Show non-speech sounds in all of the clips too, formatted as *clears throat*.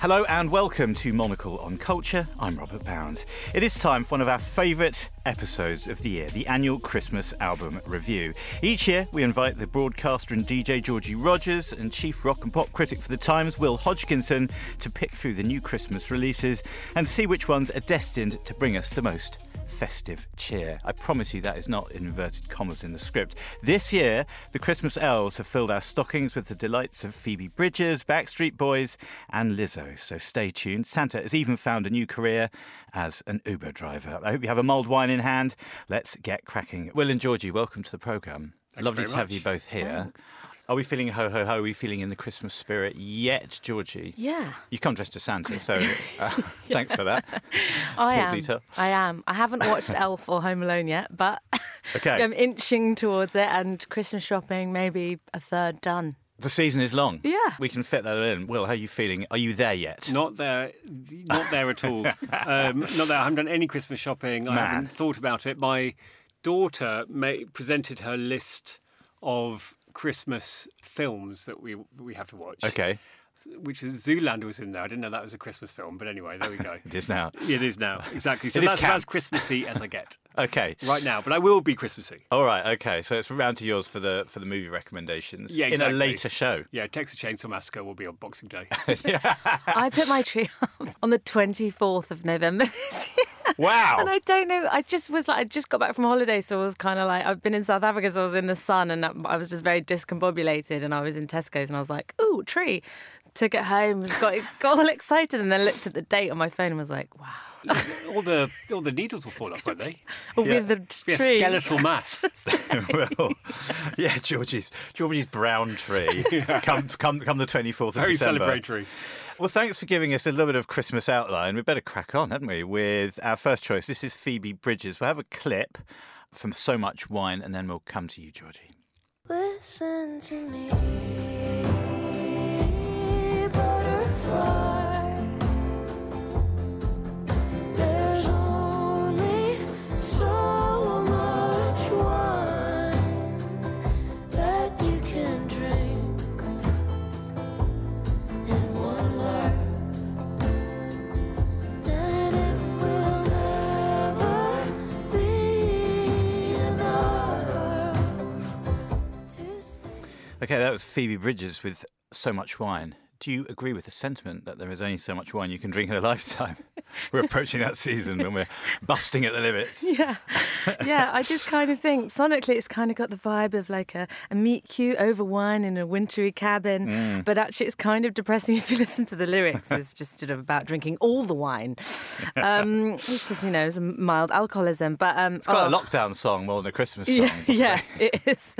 Hello and welcome to Monocle on Culture. I'm Robert Bound. It is time for one of our favourite episodes of the year, the annual Christmas album review. Each year, we invite the broadcaster and DJ Georgie Rogers and chief rock and pop critic for The Times, Will Hodgkinson, to pick through the new Christmas releases and see which ones are destined to bring us the most festive cheer. I promise you that is not in inverted commas in the script. This year, the Christmas elves have filled our stockings with the delights of Phoebe Bridgers, Backstreet Boys, and Lizzo. So stay tuned. Santa has even found a new career as an Uber driver. I hope you have a mulled wine in hand. Let's get cracking. Will and Georgie, welcome to the programme. Lovely to have you both here. Thanks. Are we feeling ho ho ho? Are we feeling in the Christmas spirit yet, Georgie? Yeah, You come dressed as Santa, so uh, *laughs* *laughs* thanks for that. I Small am. detail. I am. I haven't watched *laughs* Elf or Home Alone yet, but Okay. I'm inching towards it. And Christmas shopping, maybe a third done. The season is long. Yeah. We can fit that in. Will, how are you feeling? Are you there yet? Not there, not there at all. *laughs* um, not there. I haven't done any Christmas shopping. I haven't thought about it. My daughter ma presented her list of Christmas films that we we have to watch. Okay. Which is Zoolander was in there. I didn't know that was a Christmas film, but anyway, there we go. *laughs* It is now. *laughs* it is now exactly. *laughs* So It is that's about as Christmassy as I get Okay. right now. But I will be Christmassy. All right. Okay. So it's round to yours for the for the movie recommendations. Yeah, exactly. In a later show. Yeah, Texas Chainsaw Massacre will be on Boxing Day. yeah. I put my tree up on the 24th of November this year. Wow. And I don't know. I just was like, I just got back from holiday, so I was kind of like, I've been in South Africa, so I was in the sun, and I was just very discombobulated. And I was in Tesco's, and I was like, "Ooh, tree!" Took it home, was got got all excited, and then looked at the date on my phone and was like, "Wow!" *laughs* all the all the needles will fall off, won't they? With the Be a tree. skeletal *laughs* mass. *laughs* well, yeah, Georgie's Georgie's brown tree. Come come come the twenty fourth of Very December. celebratory. Well, thanks for giving us a little bit of Christmas outline. We better crack on, hadn't we? With our first choice. This is Phoebe Bridgers. We'll have a clip from So Much Wine, and then we'll come to you, Georgie. Listen to me, Okay, that was Phoebe Bridgers with So Much Wine. Do you agree with the sentiment that there is only so much wine you can drink in a *laughs* lifetime? We're approaching that season when we're busting at the limits. *laughs* Yeah, *laughs* yeah. I just kind of think sonically, it's kind of got the vibe of like a, a meet cute over wine in a wintry cabin, Mm. but actually, it's kind of depressing if you listen to the lyrics. It's just sort of about drinking all the wine, um, which is you know is a mild alcoholism. But um, It's quite oh, a lockdown song more than a Christmas song. Yeah, yeah, it is.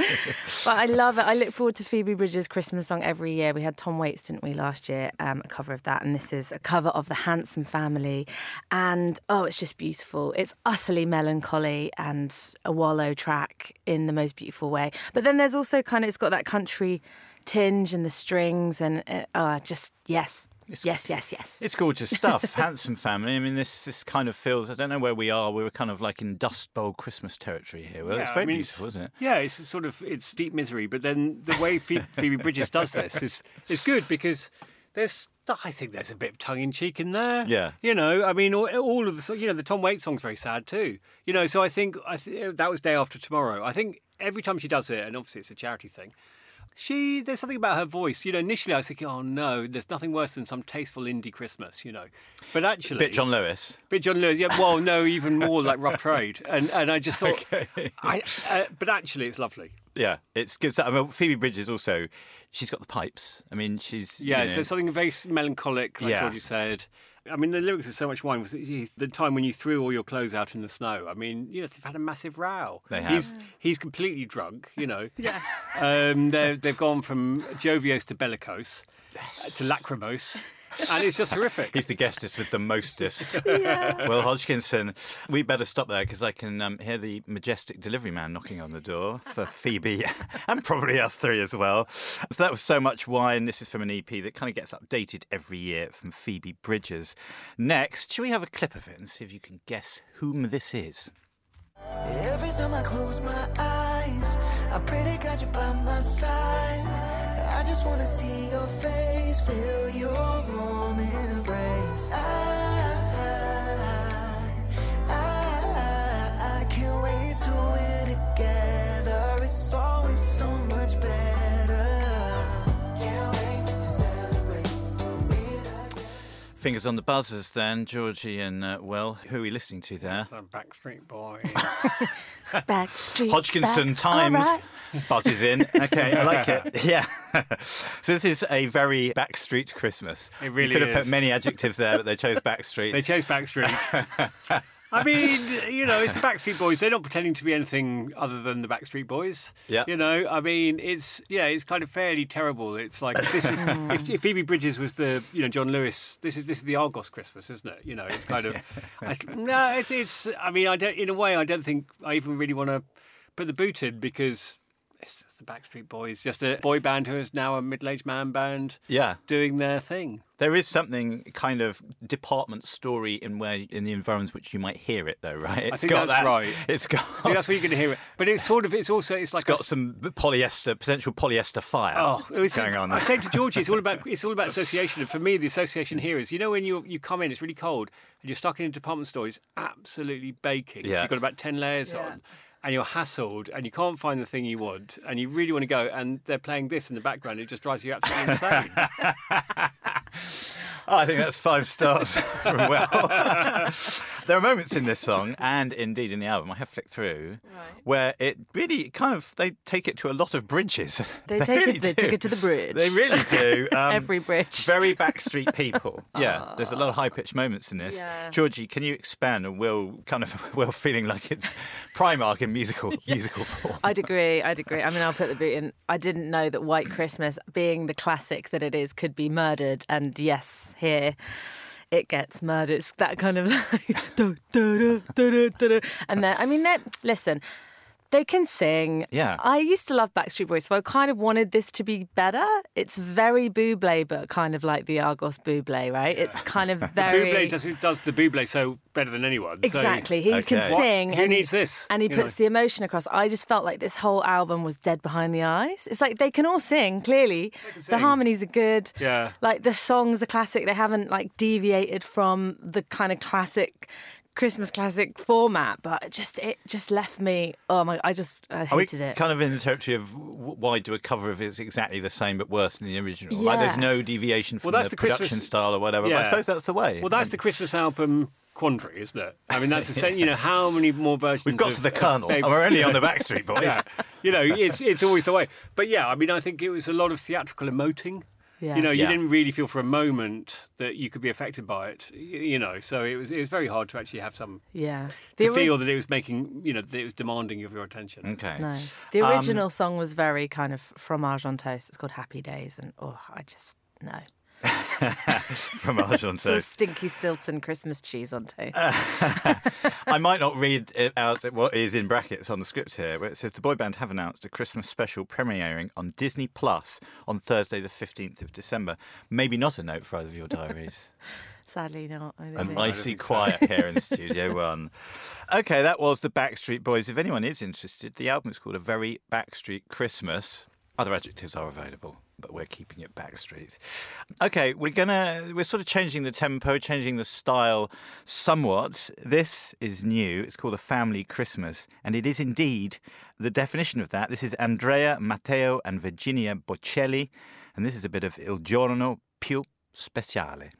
but I love it. I look forward to Phoebe Bridgers' Christmas song every year. We had Tom Waits, didn't we, last year? Um, a cover of that, and this is a cover of the Handsome Family. And oh, it's just beautiful. It's utterly melancholy and a wallow track in the most beautiful way. But then there's also kind of it's got that country tinge and the strings, and uh, oh, just yes, yes, yes, yes. It's gorgeous stuff. *laughs* Handsome family. I mean, this this kind of feels. I don't know where we are. We were kind of like in Dust Bowl Christmas territory here. Well, it's Yeah, very I mean, beautiful, isn't it? Yeah, it's sort of it's deep misery, but then the way Phoebe, *laughs* Phoebe Bridgers does this is is good because there's I think there's a bit of tongue in cheek in there. Yeah. you know, I mean, all, all of the you know the Tom Waits song's very sad too. You know, so I think I th- that was Day After Tomorrow. I think every time she does it, and obviously it's a charity thing. She, there's something about her voice. You know, initially I was thinking, oh no, there's nothing worse than some tasteful indie Christmas. You know, but actually, Bit John Lewis. Bit John Lewis, yeah. Well, no, even more like Rough Trade, and and I just thought, *laughs* Okay. I, uh, but actually, it's lovely. Yeah, it's good. I mean, Phoebe Bridgers also. She's got the pipes. I mean, she's you Yeah, know- so there's something very melancholic, like Yeah. Georgie said. I mean, the lyrics are so much wine. Was the time when you threw all your clothes out in the snow? I mean, you know, they've had a massive row. They He's have. he's he's completely drunk. You know. *laughs* Yeah. Um, they've they've gone from joviose to bellicose uh, to lachrymose, and it's just horrific. He's the guestest with the mostest. Yeah. Well, Hodgkinson, we better stop there because I can um, hear the majestic delivery man knocking on the door for Phoebe *laughs* and probably us three as well. So that was so much wine. This is from an EP that kind of gets updated every year from Phoebe Bridgers. Next, shall we have a clip of it and see if you can guess whom this is? Every time I close my eyes, I pray to God you're by my side. I just wanna see your face, feel your warm embrace. I, Fingers on the buzzers then, Georgie and uh, Will. Who are we listening to there? The Backstreet Boys. *laughs* Backstreet. Hodgkinson back. Times All right. buzzes in. Okay, I like it. *laughs* Yeah. *laughs* so this is a very backstreet Christmas. It really you could have is. put many adjectives there, but they chose backstreet. They chose Backstreet. *laughs* I mean, you know, it's the Backstreet Boys. They're not pretending to be anything other than the Backstreet Boys. Yeah. You know, I mean, it's yeah, it's kind of fairly terrible. It's like if this is *laughs* if, if Phoebe Bridgers was the you know John Lewis. This is this is the Argos Christmas, isn't it? You know, it's kind of *laughs* I, no, it's it's. I mean, I don't. In a way, I don't think I even really want to put the boot in because. It's just the Backstreet Boys, just a boy band who is now a middle-aged man band yeah. doing their thing. There is something kind of department story in where in the environments which you might hear it though, right? It's think got that's that- right. It's got I think that's where you're going to hear it. But it's sort of, it's also, it's like it's got a- some polyester potential polyester fire Oh, it was, going on. There. I there. said to Georgie, it's all about *laughs* it's all about association. And for me, the association here is, you know, when you you come in, it's really cold, and you're stuck in a department store, it's absolutely baking. So Yeah. you've got about ten layers Yeah. on, and you're hassled, and you can't find the thing you want, and you really want to go, and they're playing this in the background. It just drives you absolutely insane. *laughs* I think that's five stars from Will. *laughs* there are moments in this song, and indeed in the album, I have flicked through, where it really kind of they take it to a lot of bridges. *laughs* They take really it. They do. took it to the bridge. They really do. *laughs* Um, Every bridge. Very backstreet people. Yeah, there's a lot of high pitched moments in this. Yeah. Georgie, can you expand on Will kind of Will feeling like it's Primark in musical musical form? I'd agree. I'd agree. I mean, I'll put the boot in. I didn't know that White Christmas, being the classic that it is, could be murdered. And yes, here it gets murdered. It's that kind of *laughs* like, *laughs* and then I mean, listen. They can sing. Yeah. I used to love Backstreet Boys, so I kind of wanted this to be better. It's very Buble, but kind of like the Argos Buble, right? It's kind of *laughs* very. Buble does does the Buble so better than anyone. so- Exactly. He can Okay. sing. Who and needs this? And he You puts know? the emotion across. I just felt like this whole album was dead behind the eyes. It's like they can all sing, clearly. The harmonies are good. Yeah. Like the songs are classic. They haven't like deviated from the kind of classic Christmas classic format, but it just it just left me oh my I just I Are we hated it. kind of in the territory of why do a cover of it is exactly the same but worse than the original? Like there's no deviation from Well, that's the, the Christmas- production style or whatever. But I suppose that's the way. Well, that's the Christmas album quandary, isn't it? I mean, that's the same. You know, *laughs* how many more versions? We've got of- to the of kernel. Babe- and we're only on the *laughs* Backstreet Boys. yeah, you know, it's it's always the way. But yeah, I mean, I think it was a lot of theatrical emoting. Yeah. You know, you Yeah. didn't really feel for a moment that you could be affected by it. You know, so it was it was very hard to actually have some yeah. to ori- feel that it was making you know that it was demanding of your attention. Okay. No. The Um, original song was very kind of fromage on toast. It's called Happy Days and oh I just no. *laughs* From Argent. Sort of stinky Stilton Christmas cheese on toast. *laughs* I might not read it out what is in brackets on the script here, where it says the boy band have announced a Christmas special premiering on Disney Plus on Thursday, the 15th of December. Maybe not a note for either of your diaries. *laughs* Sadly not. I don't An icy quiet here in Studio One. Okay, that was the Backstreet Boys. If anyone is interested, the album is called A Very Backstreet Christmas. Other adjectives are available, but we're keeping it Backstreet. Okay, we're gonna we're sort of changing the tempo, changing the style somewhat. This is new. It's called A Family Christmas, and it is indeed the definition of that. This is Andrea, Matteo, and Virginia Bocelli, and this is a bit of Il giorno più speciale.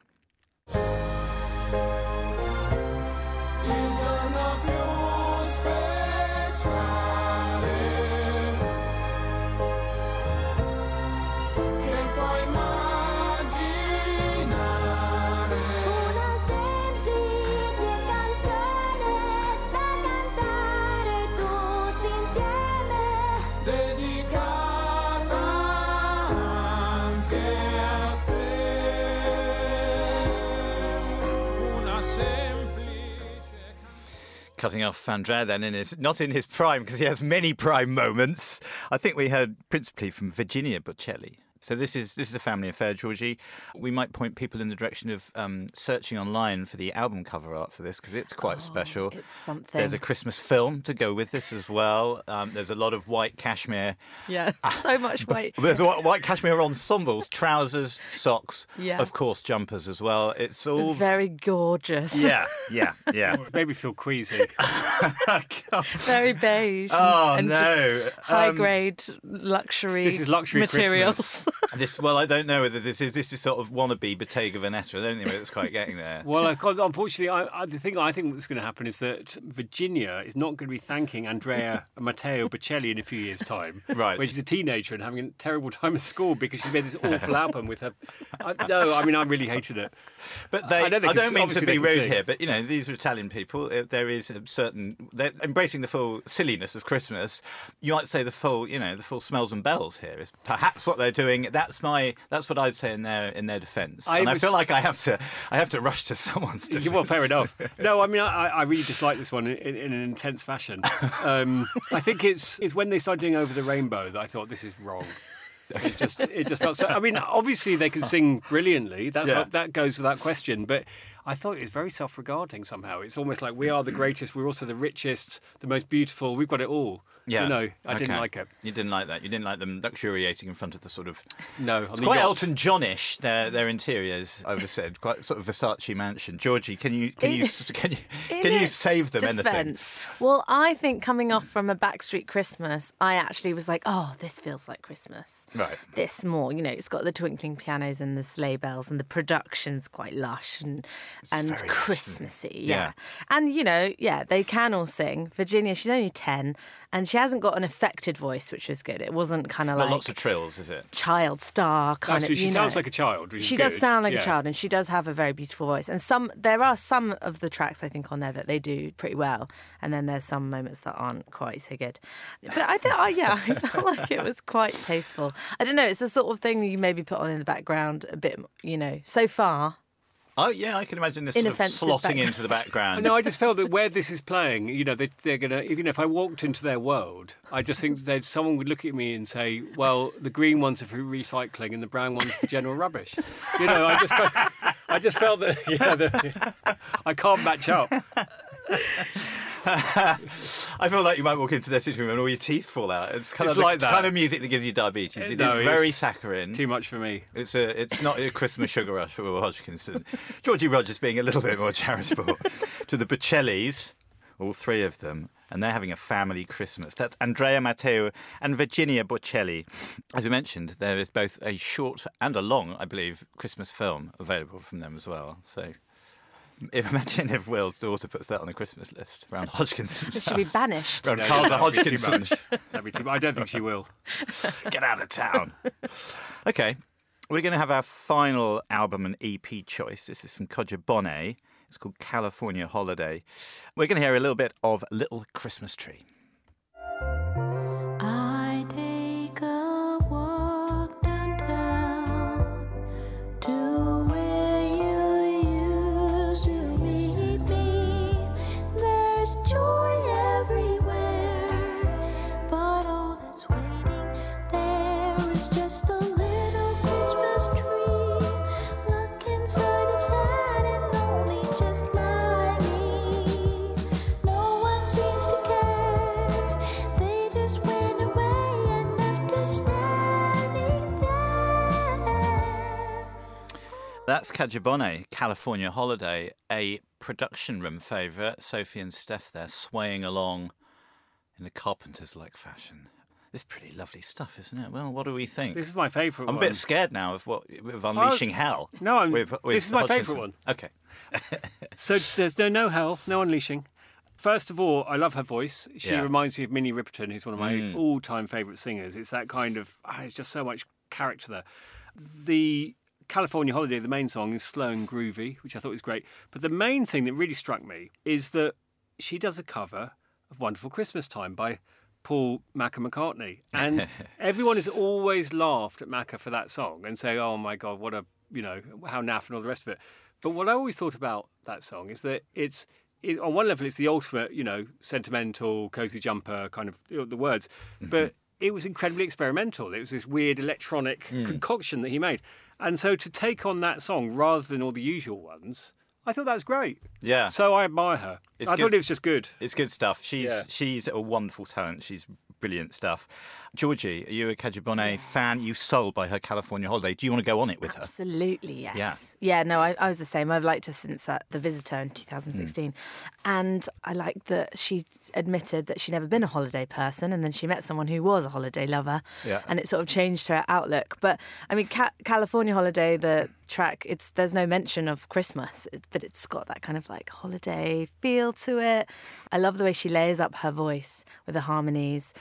Cutting off Andrea then in his not in his prime because he has many prime moments. I think we heard principally from Virginia Bocelli So this is this is a family affair, Georgie. We might point people in the direction of um, searching online for the album cover art for this because it's quite special. Oh, It's something. There's a Christmas film to go with this as well. Um, there's a lot of white cashmere. yeah, *laughs* so much white. There's whi- white cashmere ensembles, trousers, socks, Yeah. of course, jumpers as well. It's all Very gorgeous. yeah, yeah, yeah. *laughs* It made me feel queasy. *laughs* Very beige. Oh, and just no. High Um, grade luxury. This is luxury materials. This well, I don't know whether this is this is sort of wannabe Bottega Veneta. I don't think it's quite getting there. Well, unfortunately, I, I, the thing I think that's going to happen is that Virginia is not going to be thanking Andrea Matteo Bocelli in a few years' time. *laughs* Right. When she's a teenager and having a terrible time at school because she made this awful album with her. I, no, I mean, I really hated it. But they, I I don't don't, mean to be rude sing. here, but you know these are Italian people. There is a certain they're embracing the full silliness of Christmas. You might say the full, you know, the full smells and bells here is perhaps what they're doing. That's my that's what I'd say in their in their defence. I and I feel like I have to I have to rush to someone's *laughs* defence. Well, fair enough. *laughs* No, I mean, I, I really dislike this one in, in, in an intense fashion. Um, *laughs* I think it's it's when they started doing Over the Rainbow that I thought this is wrong. It just it just felt so. I mean, obviously they can sing brilliantly. That's Yeah. that goes without question. But I thought it was very self-regarding somehow. It's almost like we are the *clears throat* greatest. We're also the richest, the most beautiful. We've got it all. Yeah, You know, I didn't okay. like it. You didn't like that. You didn't like them luxuriating in front of the sort of No, It's on the quite yacht. Elton Johnish. Their their interiors, I would have said, quite sort of Versace mansion. Georgie, can you can you can you *laughs* can you save them anything? Well, I think coming off from a Backstreet Christmas, I actually was like, oh, this feels like Christmas. Right. This more, you know, it's got the twinkling pianos and the sleigh bells, and the production's quite lush and and very lush, isn't it? Christmassy. Yeah. Yeah. And you know, yeah, they can all sing. Virginia, she's only ten, and she hasn't got an affected voice, which was good. It wasn't kind of like lots of trills, is it? child star kind That's of. true. She you sounds know. like a child. which is She does good. sound like Yeah. a child, and she does have a very beautiful voice. And some, there are some of the tracks I think on there that they do pretty well, and then there's some moments that aren't quite so good. But I think, I yeah, *laughs* I felt like it was quite tasteful. I don't know. It's the sort of thing that you maybe put on in the background a bit, you know. So far, Oh yeah, I can imagine this sort of slotting background. into the background. No, I just felt that where this is playing, you know, they, they're gonna. Even if I walked into their world, I just think that someone would look at me and say, "Well, the green ones are for recycling and the brown ones for general rubbish." You know, I just, I just felt that, *laughs* yeah, the, I can't match up. *laughs* I feel like you might walk into their sitting room and all your teeth fall out. It's kind It's of the that. kind of music that gives you diabetes. It is No, it's very saccharine. Too much for me. It's a, it's not a Christmas sugar rush for Will Hodgkinson. Georgie Rogers being a little bit more charitable to the Bocellis, all three of them, and they're having a family Christmas. That's Andrea Matteo and Virginia Bocelli. As we mentioned, there is both a short and a long, I believe, Christmas film available from them as well. So. If, *laughs* imagine if Will's daughter puts that on a Christmas list around *laughs* Hodgkinson's it should be banished. Around No, Carl that would be too Hodgkinson. That'd be too, I don't think she will. *laughs* Get out of town. okay, we're going to have our final album and EP choice. This is from Kadhja Bonet. It's called California Holiday. We're going to hear a little bit of Little Christmas Tree. That's Bonet, California Holiday, a production room favourite. Sophie and Steph there swaying along in a carpenter's like fashion. It's pretty lovely stuff, isn't it? Well, what do we think? This is my favourite I'm a bit scared now of what of unleashing hell. no, I'm- with, with this is my favourite one. Okay. *laughs* So there's no no hell, no unleashing. First of all, I love her voice. She Yeah. reminds me of Minnie Riperton, who's one of my Mm. all-time favourite singers. It's that kind of, ah, it's just so much character there. The California Holiday, the main song, is slow and groovy, which I thought was great. But the main thing that really struck me is that she does a cover of Wonderful Christmas Time by Paul Macca McCartney. And *laughs* everyone has always laughed at Macca for that song and say, oh my God, what a, you know, how naff and all the rest of it. But what I always thought about that song is that it's, it, on one level, it's the ultimate, you know, sentimental, cozy jumper kind of you know, the words. But it was incredibly experimental. It was this weird electronic Hmm. concoction that he made. And so to take on that song rather than all the usual ones, I thought that was great. Yeah. So I admire her. It's I good. thought it was just good. It's good stuff. She's Yeah. she's a wonderful talent. She's brilliant stuff. Georgie, are you a Kadhja Bonet fan? You sold by her California holiday. Do you want to go on it with her? Absolutely, yes. Yeah. Yeah, no, I, I was the same. I've liked her since uh, The Visitor in 2016. And I like that she admitted that she'd never been a holiday person and then she met someone who was a holiday lover. Yeah. And it sort of changed her outlook. But I mean, Ca- California Holiday, the track, it's there's no mention of Christmas, it- but it's got that kind of like holiday feel to it. I love the way she layers up her voice with the harmonies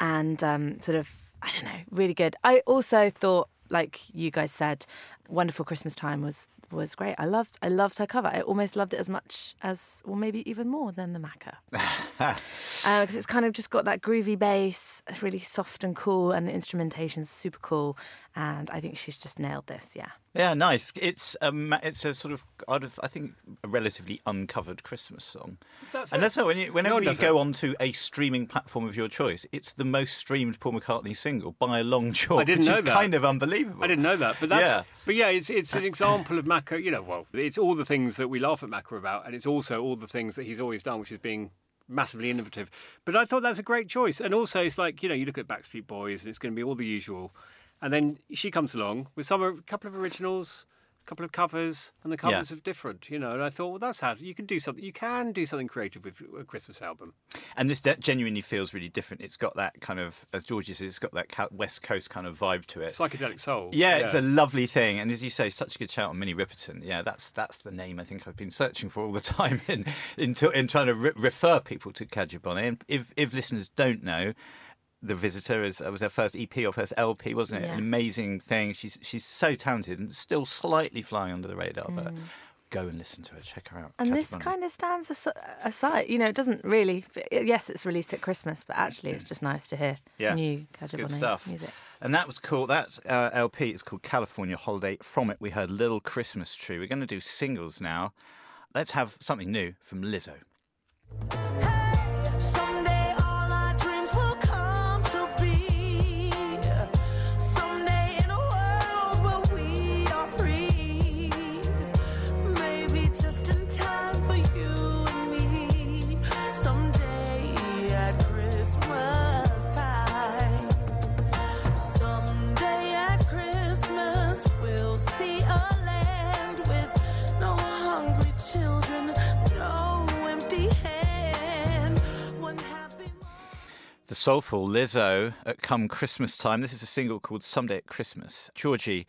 and um, sort of, I don't know, really good. I also thought like you guys said, "Wonderful Christmas Time" was was great. I loved I loved her cover. I almost loved it as much as, or maybe even more than the Macca, because *laughs* uh, it's kind of just got that groovy bass, really soft and cool, and the instrumentation's super cool. And I think she's just nailed this. Yeah, Yeah, nice. It's um, it's a sort of out of I think a relatively uncovered Christmas song. That's and it. that's so when you, whenever one you go that. onto a streaming platform of your choice, it's the most streamed Paul McCartney single by a long chalk. I didn't which know is that. kind of unbelievable. I didn't know that, but that's Yeah. but yeah, it's it's an example of Macca. You know, well, it's all the things that we laugh at Macca about, and it's also all the things that he's always done, which is being massively innovative. But I thought that's a great choice, and also it's like you know, you look at Backstreet Boys, and it's going to be all the usual, and then she comes along with some a couple of originals. a Couple of covers and the covers Yeah. are different, you know. And I thought, well, that's how you can do something. You can do something creative with a Christmas album. And this de- genuinely feels really different. It's got that kind of, as Georgie says, it's got that West Coast kind of vibe to it. Psychedelic soul. Yeah, it's a lovely thing, and as you say, such a good shout on Minnie Riperton. Yeah, that's that's the name I think I've been searching for all the *laughs* time in in, to, in trying to re- refer people to Kadhja Bonet. And if if listeners don't know, the Visitor is uh, was her first EP or first LP, wasn't it? Yeah. An amazing thing. She's she's so talented and still slightly flying under the radar, but. Mm. Go and listen to her. Check her out. and this kind of stands as- uh, aside. You know, it doesn't really. Uh, yes, it's released at Christmas, but actually, it's mm. just nice to hear Yeah, new Kadhja Bonet stuff. music. And that was cool. That uh, LP is called California Holiday. From it, we heard Little Christmas Tree. We're going to do singles now. Let's have something new from Lizzo. Soulful Lizzo at come Christmas time. This is a single called Someday at Christmas. Georgie,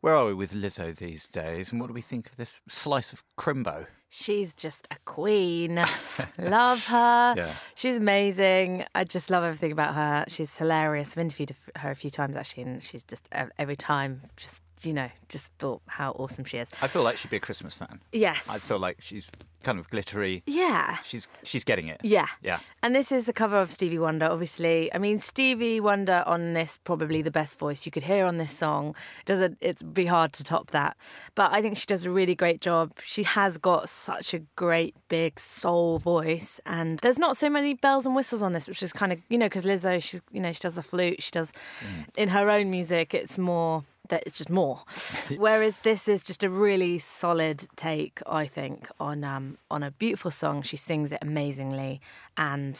where are we with Lizzo these days? And what do we think of this slice of crimbo? She's just a queen. *laughs* love her. Yeah. She's amazing. I just love everything about her. She's hilarious. I've interviewed her a few times actually, and she's just uh, every time just you know just thought how awesome she is. I feel like she'd be a Christmas fan. Yes. I feel like she's kind of glittery. Yeah. She's she's getting it. Yeah. Yeah. And this is a cover of Stevie Wonder, obviously. I mean, Stevie Wonder on this, probably the best voice you could hear on this song. Doesn't it'd be hard to top that. But I think she does a really great job. She has got such a great big soul voice and there's not so many bells and whistles on this, which is kind of you know, because Lizzo, she's you know, she does the flute, she does mm. in her own music, it's more that it's just more. *laughs* Whereas this is just a really solid take, I think, on um on a beautiful song. She sings it amazingly, and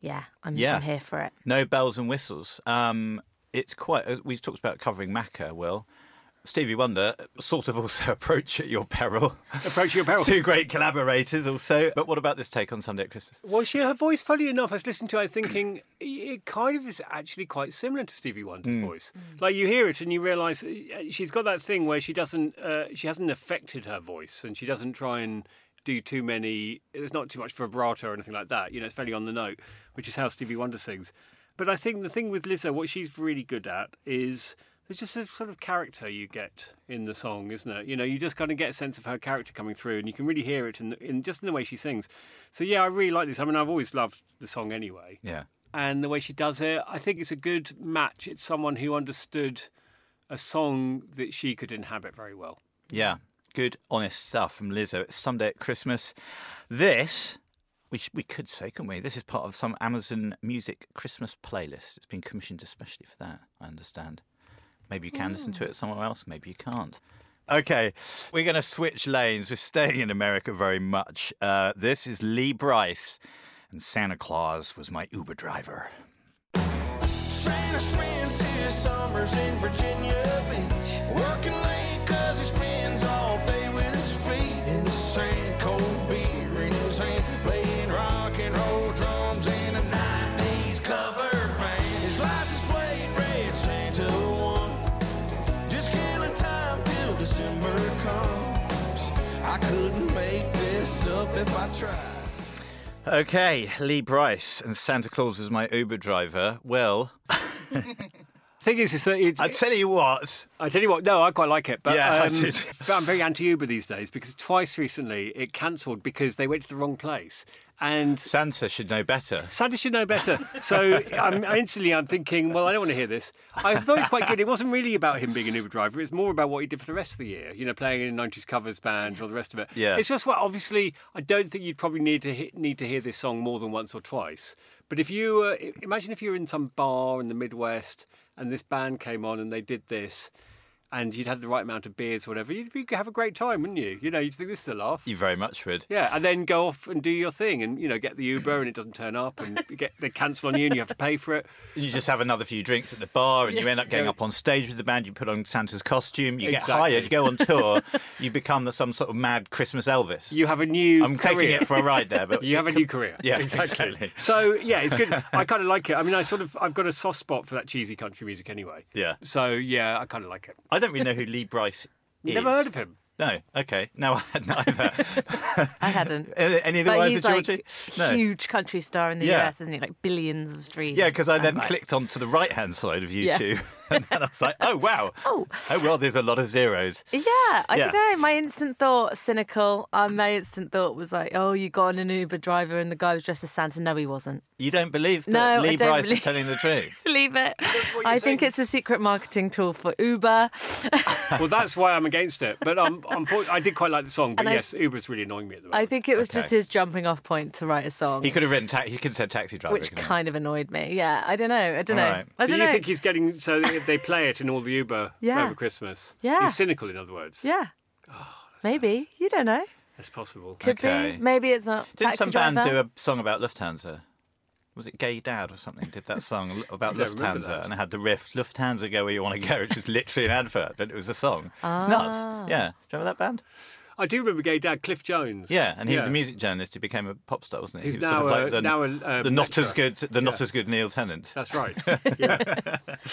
yeah, I'm, Yeah. I'm here for it. No bells and whistles. Um, it's quite. We've talked about covering Macca. Will Stevie Wonder uh, sort of also *laughs* approach at your peril. Approach your peril. *laughs* Two great collaborators also. But what about this take on Someday at Christmas? Well, she, her voice, funny enough, I was listening to it, I was thinking *clears throat* it kind of is actually quite similar to Stevie Wonder's mm. voice. Like you hear it and you realise uh, she's got that thing where she doesn't, uh, she hasn't affected her voice and she doesn't try and do too many, there's not too much vibrato or anything like that. You know, it's fairly on the note, which is how Stevie Wonder sings. But I think the thing with Lizzo, what she's really good at is there's just a sort of character you get in the song, isn't it? You know, you just kind of get a sense of her character coming through, and you can really hear it in, in just in the way she sings. So yeah, I really like this. I mean, I've always loved the song anyway, Yeah. and the way she does it, I think it's a good match. It's someone who understood a song that she could inhabit very well. Yeah. Good, honest stuff from Lizzo. It's Someday at Christmas. This, we, sh- we could say, couldn't we? This is part of some Amazon Music Christmas playlist. It's been commissioned especially for that, I understand. Maybe you can listen to it somewhere else, maybe you can't. Okay, we're going to switch lanes. We're staying in America very much. Uh, this is Lee Brice, and Santa Claus was my Uber driver. Santa spends his summers in Virginia Beach, working if I tried. Okay, Lee Brice, and Santa Claus was my Uber driver. Well, *laughs* Thing is, is that it's, I tell you what, I tell you what, no, I quite like it. But Yeah, I um, did. *laughs* but I'm very anti Uber these days because twice recently it cancelled because they went to the wrong place. And Santa should know better. Santa should know better. So I'm, instantly I'm thinking, well, I don't want to hear this. I thought it was quite good. It wasn't really about him being an Uber driver. It's more about what he did for the rest of the year. You know, playing in a 90s covers band or the rest of it. Yeah. It's just what obviously I don't think you'd probably need to need to hear this song more than once or twice. But if you uh, imagine if you were in some bar in the Midwest and this band came on and they did this. And you'd had the right amount of beers, or whatever. You'd, you'd have a great time, wouldn't you? You know, you'd think this is a laugh. You very much would. Yeah, and then go off and do your thing, and you know, get the Uber, and it doesn't turn up, and you *laughs* get they cancel on you, and you have to pay for it. And you just have another few drinks at the bar, and you end up getting Yeah. up on stage with the band. You put on Santa's costume. You get hired. You go on tour. you become the, some sort of mad Christmas Elvis. You have a new. I'm taking it for a ride there, but *laughs* You have a new career. Yeah, *laughs* exactly. So yeah, it's good. I kind of like it. I mean, I sort of I've got a soft spot for that cheesy country music anyway. Yeah. So yeah, I kind of like it. I don't really know who Lee Brice is. Never heard of him. No. Okay. No, I hadn't either. *laughs* I hadn't. *laughs* any of the words he's like Georgie? No. huge country star in the Yeah. US, isn't he? Like billions of streams. Yeah, because I then clicked onto the right hand side of Yeah. YouTube, *laughs* and then I was like, "Oh wow! Oh. oh well, there's a lot of zeros." Yeah, I Yeah. don't know. My instant thought, cynical. Uh, my instant thought was like, "Oh, you got on an Uber driver and the guy was dressed as Santa." No, he wasn't. You don't believe that No, I Lee don't Brice is telling the truth? *laughs* Believe it. you're I think saying- it's a secret marketing tool for Uber. *laughs* Well, that's why I'm against it. But um, I did quite like the song. But And I- yes, Uber's really annoying me at the moment. I think it was just his jumping off point to write a song, He could have written. Ta- he could have said taxi driver. which couldn't he? kind of annoyed me. Yeah, I don't know. I don't know. Alright. I so don't you know. think he's getting so they they play it in all the Uber Yeah. over Christmas? Yeah. He's cynical, in other words. yeah, Oh, maybe you don't know. It's possible. Could Okay. be. Maybe it's not. Didn't taxi some band do a song about Lufthansa? Was it Gay Dad or something? Did that song *laughs* about I don't remember Lufthansa and it had the riff "Lufthansa, go where you want to go," which was literally an advert, but it was a song. It's nuts. Ah. Yeah, do you remember that band? I do remember Gay Dad, Cliff Jones. Yeah, and he was a music journalist who became a pop star, wasn't he? He's he was now sort of a- like the, now a, um, the not as good, the not as good Neil Tennant. That's right. *laughs* Yeah.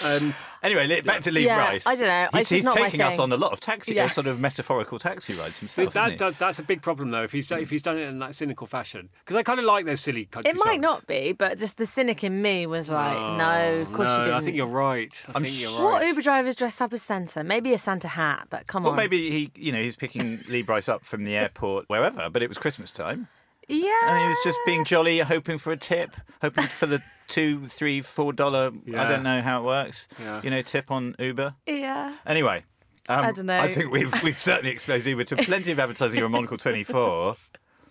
um, Anyway, li- back to Lee Yeah, Brice. I don't know. He- It's just he's not my taking us on a lot of taxi, Yeah. uh, sort of metaphorical taxi rides but himself. that isn't does, that's a big problem, though, if he's, done, if he's done it in that cynical fashion. Because I kind of like those silly country It might songs. not be, but just the cynic in me was like, Oh, no, of course no, you didn't. I think you're right. I I'm think you're right. What Uber drivers dress up as Santa? Maybe a Santa hat, but come Well, on. maybe he, you know, he's picking Lee Brice up from the airport, wherever, but it was Christmas time. Yeah. And he was just being jolly, hoping for a tip, hoping for the *laughs* two, three, four dollar. I don't know how it works. Yeah. You know, tip on Uber. Yeah. Anyway, um, I dunno. I think we've we've certainly exposed Uber to plenty of advertising on Monocle Twenty Four.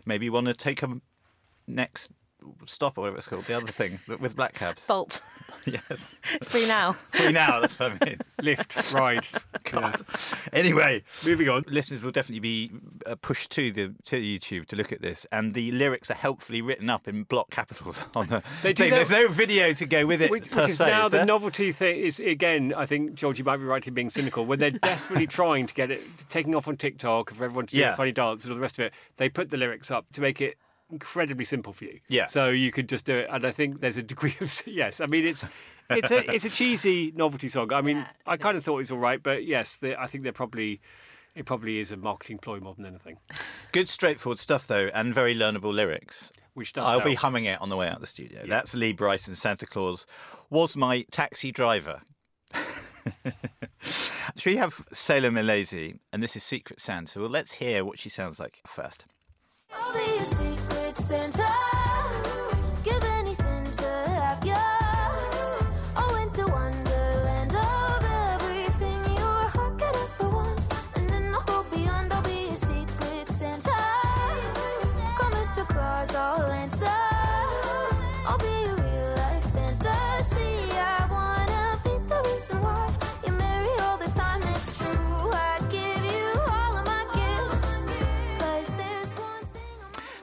Maybe you want to take a next stop or whatever it's called, the other thing with black cabs. Bolt. Yes, Free now. *laughs* free now. That's what I mean. Lyft, ride. *laughs* Yeah. Anyway, Moving on. listeners will definitely be uh, pushed to the to YouTube to look at this, and the lyrics are helpfully written up in block capitals *laughs* on the They thing. that- There's no video to go with it Which, per which is se. now is the novelty thing. Is again, I think Georgie might be right in being cynical. When they're desperately trying to get it taking off on TikTok for everyone to do Yeah. a funny dance and all the rest of it, they put the lyrics up to make it incredibly simple for you. Yeah. So you could just do it, and I think there's a degree of *laughs* yes. I mean, it's it's a it's a cheesy *laughs* novelty song. I mean, I kind of thought it was all right, but yes, they, I think they're probably. It probably is a marketing ploy more than anything, *laughs* Good, straightforward stuff though, and very learnable lyrics. which does. I'll be humming it on the way out of the studio. That's Lee Bryson. Santa Claus was my taxi driver. Should we have Sailor Malaise? And this is Secret Santa. Well, let's hear what she sounds like first. I'll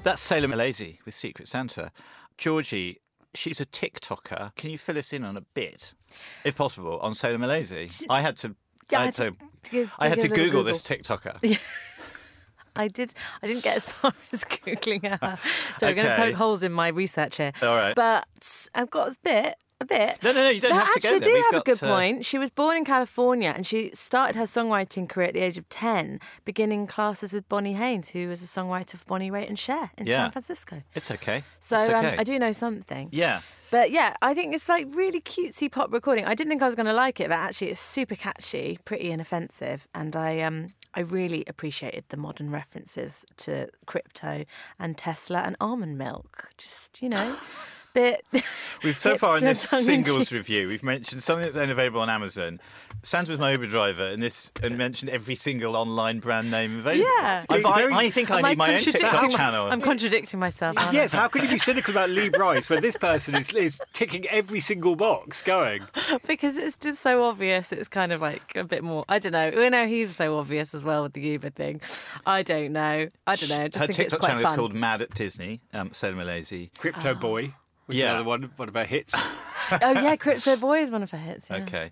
That's Sailor Malaise with Secret Santa. Georgie, she's a TikToker. Can you fill us in on a bit, if possible, on Sailor Malaise? I had to. Yeah, I had to. to give- I had to Google, Google. this TikToker. *laughs* I did. I didn't get as *laughs* far as googling her, so I'm going to poke holes in my research here. All right. But I've got a bit. A bit. No, no, no, you don't have to go actually, there. I do We've have a good uh, point. She was born in California and she started her songwriting career at the age of 10, beginning classes with Bonnie Haynes, who was a songwriter for Bonnie Raitt and Cher in Yeah. San Francisco. It's okay. So it's um. I do know something. Yeah. But yeah, I think it's like really cutesy pop recording. I didn't think I was going to like it, but actually it's super catchy, pretty inoffensive, and I um I really appreciated the modern references to crypto and Tesla and almond milk. Just you know, *gasps* *laughs* bit. *laughs* We've so far in this singles review, we've mentioned something that's only available on Amazon. Sans was my Uber driver, and this and mentioned every single online brand name available. Yeah. I, I, I think I Am need my own TikTok channel. I'm contradicting myself. aren't I? Yes, how can you be cynical about Lee Brice when this person is, is ticking every single box going? *laughs* because it's just so obvious. It's kind of like a bit more. I don't know. We know he was so obvious as well with the Uber thing. I don't know. I don't know. I just Her think TikTok it's quite channel fun. is called Mad at Disney. Um, Sailor Malaise. Crypto Boy, which Yeah. is another one, one of our hits. *laughs* oh yeah, Crypto Boy is one of her hits. Yeah. Okay.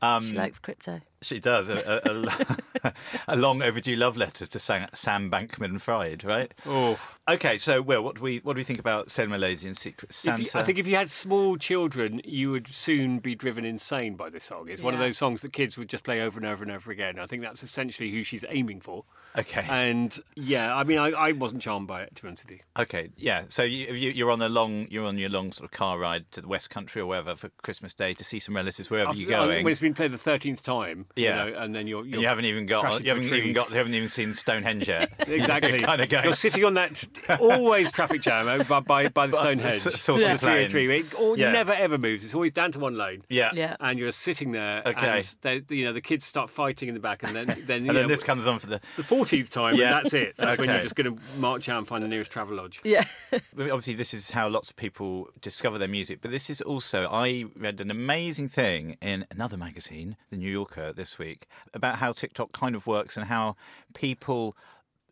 Um, She likes crypto. She does. A, a, a, *laughs* a long overdue love letters to Sam, Sam Bankman Fried, right? Oh, Okay, so Will, what do we what do we think about Sailor Malaise and Secret Santa? you, I think if you had small children, you would soon be driven insane by this song. It's one of those songs that kids would just play over and over and over again. I think that's essentially who she's aiming for. Okay. And yeah, I mean, I, I wasn't charmed by it, to be honest with you. Okay, yeah. So you, you you're on a long you're on your long sort of car ride to the West Country or wherever for Christmas Day to see some relatives wherever you're going. When it's been played the thirteenth time, you Yeah. know, and then you're, you're and you haven't even got you haven't even got you haven't even seen Stonehenge yet. *laughs* Exactly. kind of going. You're sitting on that always traffic jam over by, by, *laughs* by the Stonehenge. s- sort of on the plane. 303. It all, Yeah. never ever moves. It's always down to one lane. Yeah. Yeah. And you're sitting there, Okay. and you know the kids start fighting in the back, and then then, *laughs* you And then know, this comes on for the. the fourteenth time, Yeah. and that's it. That's when you're just going to march out and find the nearest travel lodge. Yeah. *laughs* Obviously, this is how lots of people discover their music, but this is also. I read an amazing thing in another magazine, The New Yorker, this week, about how TikTok kind of works and how people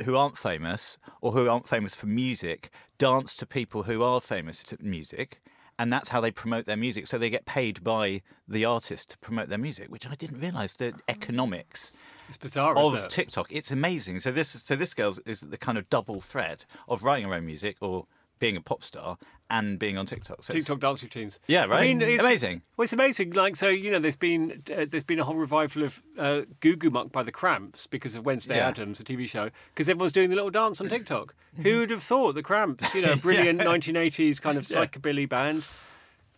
who aren't famous or who aren't famous for music dance to people who are famous to music. And that's how they promote their music. So they get paid by the artist to promote their music, which I didn't realise the economics It's bizarre, of isn't it? TikTok. It's amazing. So this so this girl is the kind of double threat of writing her own music or being a pop star and being on TikTok. So TikTok dance routines. Yeah, right? I mean, it's, Amazing. Well, it's amazing. Like, so you know, there's been uh, there's been a whole revival of uh, Goo Goo Muck by the Cramps because of Wednesday Yeah. Adams, the TV show, because everyone's doing the little dance on TikTok. *laughs* Who would have thought the Cramps? You know, brilliant *laughs* 1980s kind of psychobilly band.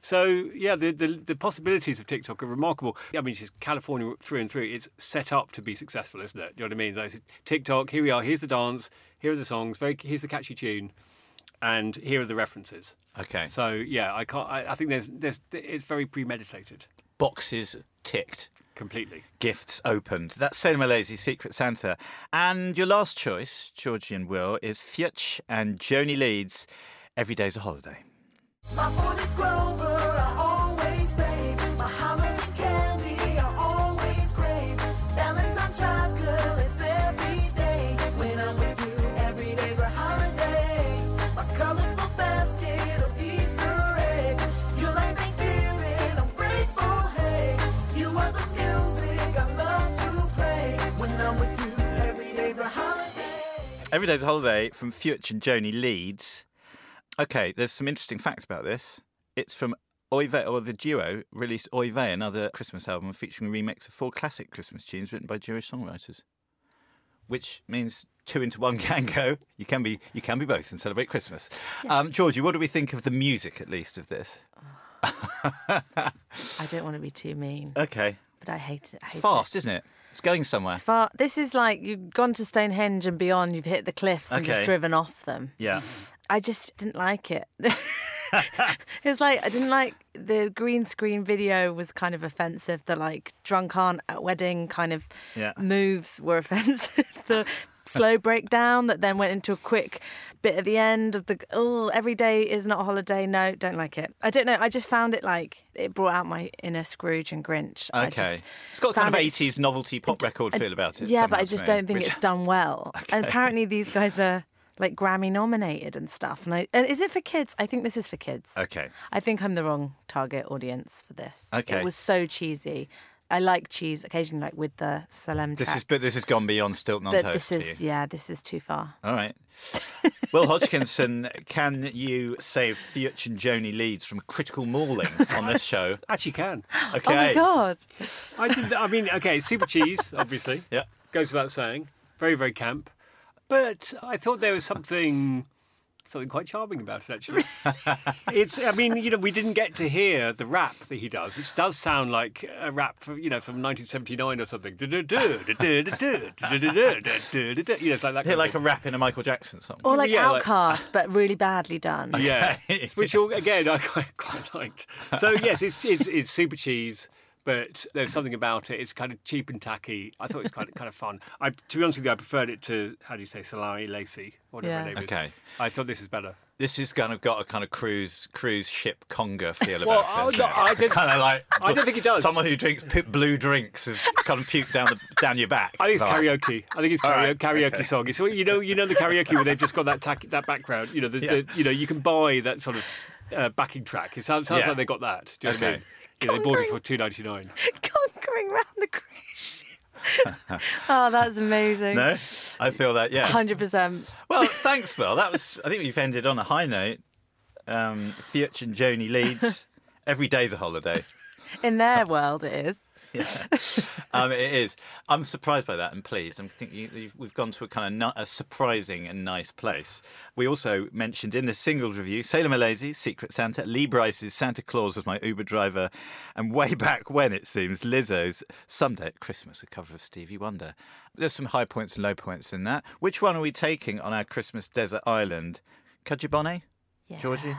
So yeah, the, the the possibilities of TikTok are remarkable. I mean, she's California through and through. It's set up to be successful, isn't it? Do You know what I mean? Like, TikTok. Here we are. Here's the dance. Here are the songs. Very. Here's the catchy tune, and here are the references. Okay. So yeah, I can't. I, I think there's there's it's very premeditated, Boxes ticked. completely. Gifts opened. That's Sailor Malaise, Secret Santa. And your last choice, Georgie and Will, is Fitch and Joni Leeds. Every day's a holiday. Every day's a holiday. From Fitch and Joni Leeds. Okay, there's some interesting facts about this. It's from Oive, or the duo released Oive, another Christmas album featuring a remix of four classic Christmas tunes written by Jewish songwriters. Which means two into one *laughs* can go. You can be you can be both and celebrate Christmas. Um, Georgie, what do we think of the music, at least, of this? I don't want to be too mean, *laughs* Okay, but I hate it. I hate it's fast, isn't it? It's going somewhere. It's far. This is like you've gone to Stonehenge and beyond. You've hit the cliffs and Okay. just driven off them. Yeah. I just didn't like it. *laughs* it's like I didn't like the green screen video was kind of offensive. The like drunk aunt at wedding kind of Yeah. moves were *laughs* offensive. the slow breakdown that then went into a quick bit at the end of the oh every day is not a holiday. No, don't like it. I don't know. I just found it like it brought out my inner Scrooge and Grinch. I Okay. just it's got kind of found it 80s novelty pop record I- feel about it. Yeah, but I just don't think which- it's done well. *laughs* okay. And apparently these guys are like Grammy nominated and stuff. And I and is it for kids? I think this is for kids. Okay. I think I'm the wrong target audience for this. Okay. It was so cheesy. I like cheese occasionally, like with the Salem This track. is, but this has gone beyond Stilton on but Toast this to is you. yeah, this is too far. All right. Will Hodgkinson, can you save Fiat and Joni Leeds from critical mauling on this show? *laughs* Actually, can. Okay. Oh my god! I did. I mean, okay, super cheese, obviously. Yeah. Goes without saying. Very, very camp. But I thought there was something something quite charming about it actually. it's I mean, you know, we didn't get to hear the rap that he does, which does sound like a rap from, you know, from 1979 or something. You know, it's like that. Hit kind like a rap in a Michael Jackson song. Or like Yeah, like- OutKast, but really badly done. Yeah, which all- again I quite, quite liked. So yes, it's it's it's super cheese, but there's something about it. It's kind of cheap and tacky. I thought it was kind of kind of fun. I, to be honest with you, I preferred it to how do you say Salami Lacey, whatever her Yeah. name is. Okay. I thought this is better. This has kind of got a kind of cruise cruise ship conga feel Well, about I- it. hasn't I it? did- *laughs* kind of like I don't think it does. Someone who drinks p- blue drinks is kind of puked down the down your back. I think it's karaoke. I think it's karaoke, right, karaoke okay. song. It's you know you know the karaoke where they've just got that tack, that background. You know the, the you know you can buy that sort of uh, backing track. It sounds, sounds Yeah. like they got that. Do you know what I mean? You know, they bought it for two ninety nine. *laughs* Conquering round the cruise *laughs* ship. oh, that's amazing. No, I feel that. Yeah. Hundred percent. Well, thanks, Phil. That was. I think we've ended on a high note. Um, Fiat and Joni Leeds. *laughs* Every day's a holiday. In their world, it is. *laughs* Yeah, um, it is. I'm surprised by that and pleased. I'm thinking you've- we've gone to a kind of a surprising and nice place. We also mentioned in the singles review Sailor Malaise, Secret Santa, Lee Brice's Santa Claus was my Uber driver, and way *laughs* back when it seems Lizzo's Someday at Christmas, a cover of Stevie Wonder. There's some high points and low points in that. Which one are we taking on our Christmas desert island? Kadhja Bonet? Yeah. Georgie?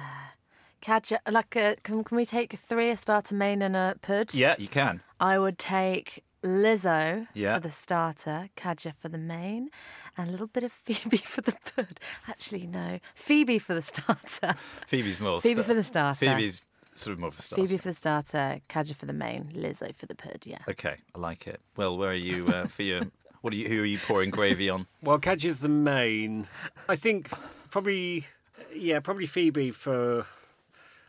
Catch like a, can, can we take three a starter main and a pud? Yeah, you can. I would take Lizzo Yeah. for the starter, Kadhja for the main, and a little bit of *laughs* Phoebe for the pud. Actually, no, Phoebe for the starter. *laughs* Phoebe's more. Phoebe sta- for the starter. Phoebe's sort of more for a starter. Phoebe for the starter, Kadhja for the main, Lizzo for the pud. Yeah. Okay, I like it. Well, where are you uh, for your? What are you? Who are you pouring gravy on? *laughs* Well, Cadge is the main. I think probably, yeah, probably Phoebe for.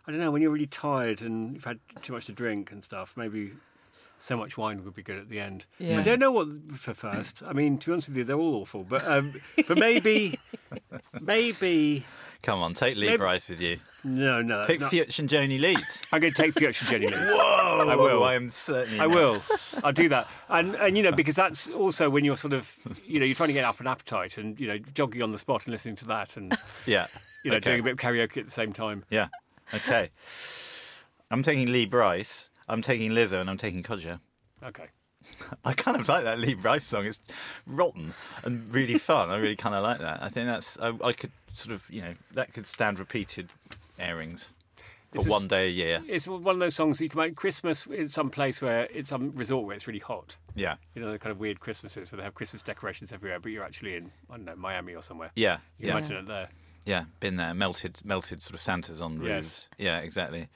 I don't know when you're really tired and you've had too much to drink and stuff. Maybe so much wine would be good at the end. Yeah. I don't know what for first. I mean, to be honest with you, they're all awful. But um, but maybe *laughs* maybe Come on, take Lee Maybe- Brice with you. no no. Take no. Fiat and Joni Leeds. I'm going to take Fiat Jenny. *laughs* Whoa! I will. I am certainly. I not. will. I'll do that. *laughs* And and you know because that's also when you're sort of you know you're trying to get up an appetite and you know jogging on the spot and listening to that and Yeah. you know okay. doing a bit of karaoke at the same time. Yeah. Okay. I'm taking Lee Brice. I'm taking Lizzo, and I'm taking Kadhja. Okay. *laughs* I kind of like that Lee Brice song. It's rotten and really *laughs* fun. I really kind of like that. I think that's. I, I could sort of, you know, that could stand repeated airings for is- one day a year. It's one of those songs that you can make Christmas in some place where it's some resort where it's really hot. Yeah. You know, the kind of weird Christmases where they have Christmas decorations everywhere, but you're actually in, I don't know, Miami or somewhere. Yeah. You Yeah. imagine it there. Yeah, been there. Melted, melted sort of Santas on Yes. roofs. Yeah, exactly.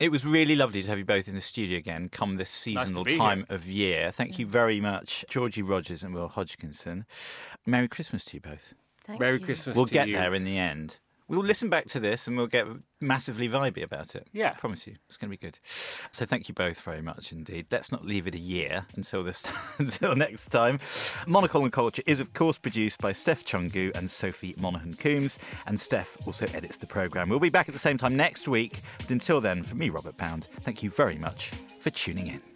It was really lovely to have you both in the studio again. Come this seasonal be time here. of year. Thank you very much, Georgie Rogers and Will Hodgkinson. Merry Christmas to you both. Thank Merry you. Christmas We'll to get you. there in the end. We'll listen back to this and we'll get massively vibey about it. Yeah. I promise you, it's going to be good. So thank you both very much indeed. Let's not leave it a year until this *laughs* until next time. Monocle on Culture is of course produced by Steph Chungu and Sophie Monaghan Coombs, and Steph also edits the program. We'll be back at the same time next week. But until then, for me, Robert Bound, thank you very much for tuning in.